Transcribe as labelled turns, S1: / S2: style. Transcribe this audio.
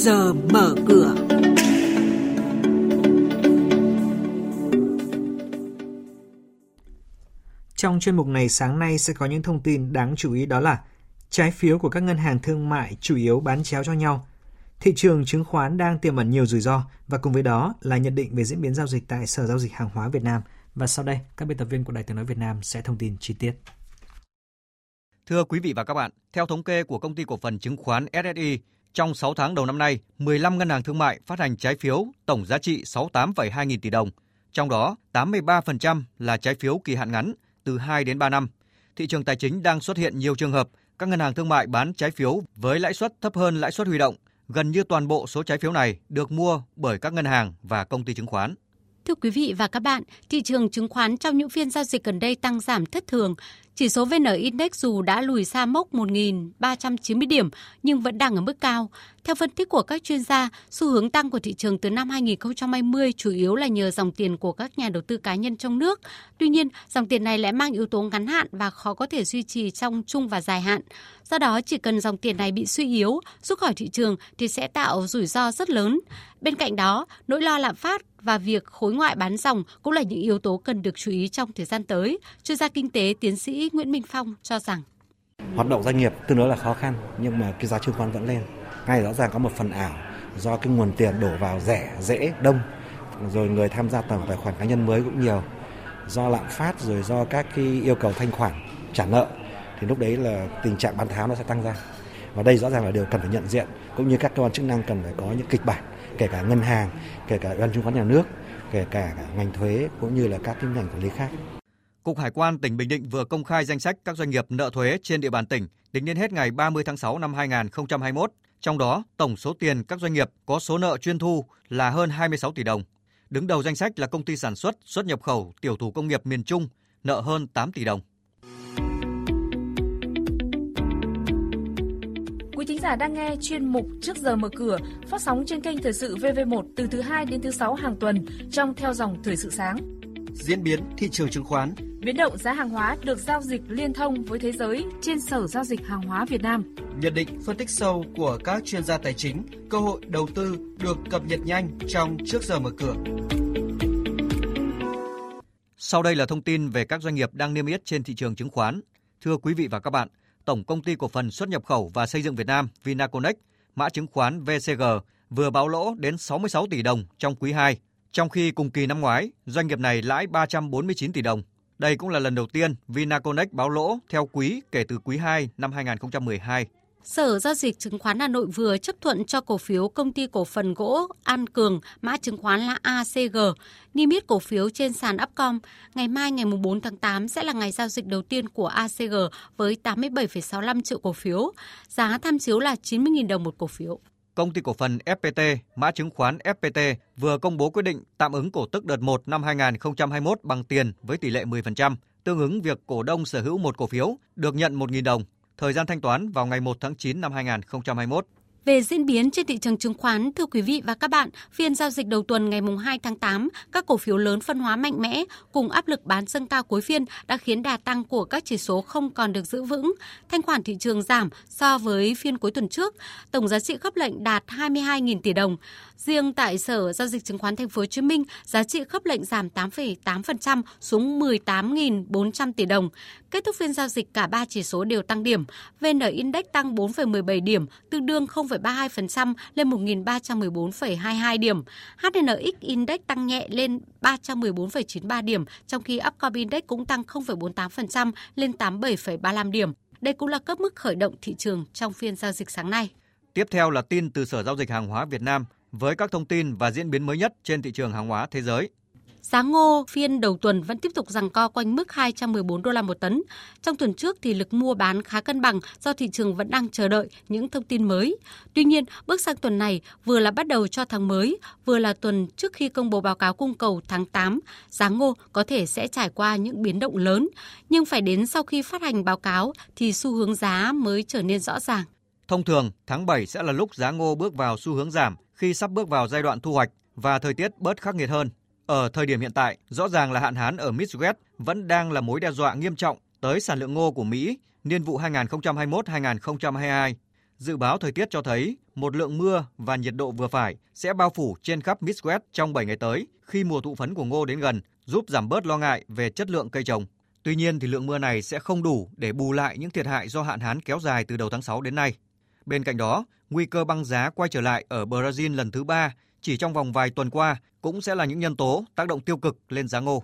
S1: giờ mở cửa.
S2: Trong chuyên mục này sáng nay sẽ có những thông tin đáng chú ý đó là trái phiếu của các ngân hàng thương mại chủ yếu bán chéo cho nhau. Thị trường chứng khoán đang tiềm ẩn nhiều rủi ro và cùng với đó là nhận định về diễn biến giao dịch tại Sở Giao dịch Hàng hóa Việt Nam. Và sau đây, các biên tập viên của Đài Tiếng Nói Việt Nam sẽ thông tin chi tiết.
S3: Thưa quý vị và các bạn, theo thống kê của công ty cổ phần chứng khoán SSI, trong 6 tháng đầu năm nay, 15 ngân hàng thương mại phát hành trái phiếu tổng giá trị 68,2 nghìn tỷ đồng. Trong đó, 83% là trái phiếu kỳ hạn ngắn, từ 2 đến 3 năm. Thị trường tài chính đang xuất hiện nhiều trường hợp các ngân hàng thương mại bán trái phiếu với lãi suất thấp hơn lãi suất huy động. Gần như toàn bộ số trái phiếu này được mua bởi các ngân hàng và công ty chứng khoán.
S4: Thưa quý vị và các bạn, thị trường chứng khoán trong những phiên giao dịch gần đây tăng giảm thất thường. Chỉ số VN Index dù đã lùi xa mốc 1.390 điểm nhưng vẫn đang ở mức cao. Theo phân tích của các chuyên gia, xu hướng tăng của thị trường từ năm 2020 chủ yếu là nhờ dòng tiền của các nhà đầu tư cá nhân trong nước. Tuy nhiên, dòng tiền này lại mang yếu tố ngắn hạn và khó có thể duy trì trong trung và dài hạn. Do đó, chỉ cần dòng tiền này bị suy yếu, rút khỏi thị trường thì sẽ tạo rủi ro rất lớn. Bên cạnh đó, nỗi lo lạm phát và việc khối ngoại bán dòng cũng là những yếu tố cần được chú ý trong thời gian tới. Chuyên gia kinh tế tiến sĩ Nguyễn Minh Phong cho rằng.
S5: Hoạt động doanh nghiệp tương đối là khó khăn nhưng mà cái giá chứng khoán vẫn lên. Ngay rõ ràng có một phần ảo do cái nguồn tiền đổ vào rẻ, dễ, đông rồi người tham gia tổng tài khoản cá nhân mới cũng nhiều. Do lạm phát rồi do các cái yêu cầu thanh khoản trả nợ thì lúc đấy là tình trạng bán tháo nó sẽ tăng ra. Và đây rõ ràng là điều cần phải nhận diện cũng như các cơ quan chức năng cần phải có những kịch bản kể cả ngân hàng kể cả ủy ban chứng khoán nhà nước kể cả ngành thuế cũng như là các cái ngành quản lý khác.
S3: Cục Hải quan tỉnh Bình Định vừa công khai danh sách các doanh nghiệp nợ thuế trên địa bàn tỉnh tính đến hết ngày 30 tháng 6 năm 2021. Trong đó, tổng số tiền các doanh nghiệp có số nợ chuyên thu là hơn 26 tỷ đồng. Đứng đầu danh sách là công ty sản xuất, xuất nhập khẩu, tiểu thủ công nghiệp miền Trung, nợ hơn 8 tỷ đồng.
S6: Quý thính giả đang nghe chuyên mục Trước giờ mở cửa phát sóng trên kênh Thời sự VV1 từ thứ 2 đến thứ 6 hàng tuần trong theo dòng Thời sự sáng.
S7: Diễn biến thị trường chứng khoán
S6: Biến động giá hàng hóa được giao dịch liên thông với thế giới trên Sở Giao dịch Hàng hóa Việt Nam.
S7: Nhận định phân tích sâu của các chuyên gia tài chính, cơ hội đầu tư được cập nhật nhanh trong trước giờ mở cửa.
S3: Sau đây là thông tin về các doanh nghiệp đang niêm yết trên thị trường chứng khoán. Thưa quý vị và các bạn, Tổng công ty cổ phần xuất nhập khẩu và xây dựng Việt Nam Vinaconex, mã chứng khoán VCG vừa báo lỗ đến 66 tỷ đồng trong quý 2, trong khi cùng kỳ năm ngoái, doanh nghiệp này lãi 349 tỷ đồng. Đây cũng là lần đầu tiên Vinaconex báo lỗ theo quý kể từ quý 2 năm 2012.
S4: Sở Giao dịch Chứng khoán Hà Nội vừa chấp thuận cho cổ phiếu công ty cổ phần gỗ An Cường, mã chứng khoán là ACG, niêm yết cổ phiếu trên sàn Upcom. Ngày mai ngày 4 tháng 8 sẽ là ngày giao dịch đầu tiên của ACG với 87,65 triệu cổ phiếu. Giá tham chiếu là 90.000 đồng một cổ phiếu.
S3: Công ty cổ phần FPT, mã chứng khoán FPT vừa công bố quyết định tạm ứng cổ tức đợt 1 năm 2021 bằng tiền với tỷ lệ 10%, tương ứng việc cổ đông sở hữu một cổ phiếu được nhận 1.000 đồng. Thời gian thanh toán vào ngày 1 tháng 9 năm 2021.
S4: Về diễn biến trên thị trường chứng khoán, thưa quý vị và các bạn, phiên giao dịch đầu tuần ngày 2 tháng 8, các cổ phiếu lớn phân hóa mạnh mẽ cùng áp lực bán dâng cao cuối phiên đã khiến đà tăng của các chỉ số không còn được giữ vững. Thanh khoản thị trường giảm so với phiên cuối tuần trước, tổng giá trị khớp lệnh đạt 22.000 tỷ đồng. Riêng tại Sở giao dịch chứng khoán Thành phố Hồ Chí Minh, giá trị khớp lệnh giảm 8,8% xuống 18.400 tỷ đồng. Kết thúc phiên giao dịch cả ba chỉ số đều tăng điểm. VN Index tăng 4,17 điểm, tương đương 0,32% lên 1.314,22 điểm. HNX Index tăng nhẹ lên 314,93 điểm, trong khi Upcom Index cũng tăng 0,48% lên 87,35 điểm. Đây cũng là cấp mức khởi động thị trường trong phiên giao dịch sáng nay.
S3: Tiếp theo là tin từ Sở Giao dịch Hàng hóa Việt Nam với các thông tin và diễn biến mới nhất trên thị trường hàng hóa thế giới.
S4: Giá ngô phiên đầu tuần vẫn tiếp tục rằng co quanh mức 214 đô la một tấn. Trong tuần trước thì lực mua bán khá cân bằng do thị trường vẫn đang chờ đợi những thông tin mới. Tuy nhiên, bước sang tuần này vừa là bắt đầu cho tháng mới, vừa là tuần trước khi công bố báo cáo cung cầu tháng 8, giá ngô có thể sẽ trải qua những biến động lớn, nhưng phải đến sau khi phát hành báo cáo thì xu hướng giá mới trở nên rõ ràng.
S3: Thông thường, tháng 7 sẽ là lúc giá ngô bước vào xu hướng giảm khi sắp bước vào giai đoạn thu hoạch và thời tiết bớt khắc nghiệt hơn. Ở thời điểm hiện tại, rõ ràng là hạn hán ở Midwest vẫn đang là mối đe dọa nghiêm trọng tới sản lượng ngô của Mỹ niên vụ 2021-2022. Dự báo thời tiết cho thấy một lượng mưa và nhiệt độ vừa phải sẽ bao phủ trên khắp Midwest trong 7 ngày tới khi mùa thụ phấn của ngô đến gần, giúp giảm bớt lo ngại về chất lượng cây trồng. Tuy nhiên thì lượng mưa này sẽ không đủ để bù lại những thiệt hại do hạn hán kéo dài từ đầu tháng 6 đến nay. Bên cạnh đó, nguy cơ băng giá quay trở lại ở Brazil lần thứ ba chỉ trong vòng vài tuần qua cũng sẽ là những nhân tố tác động tiêu cực lên giá ngô.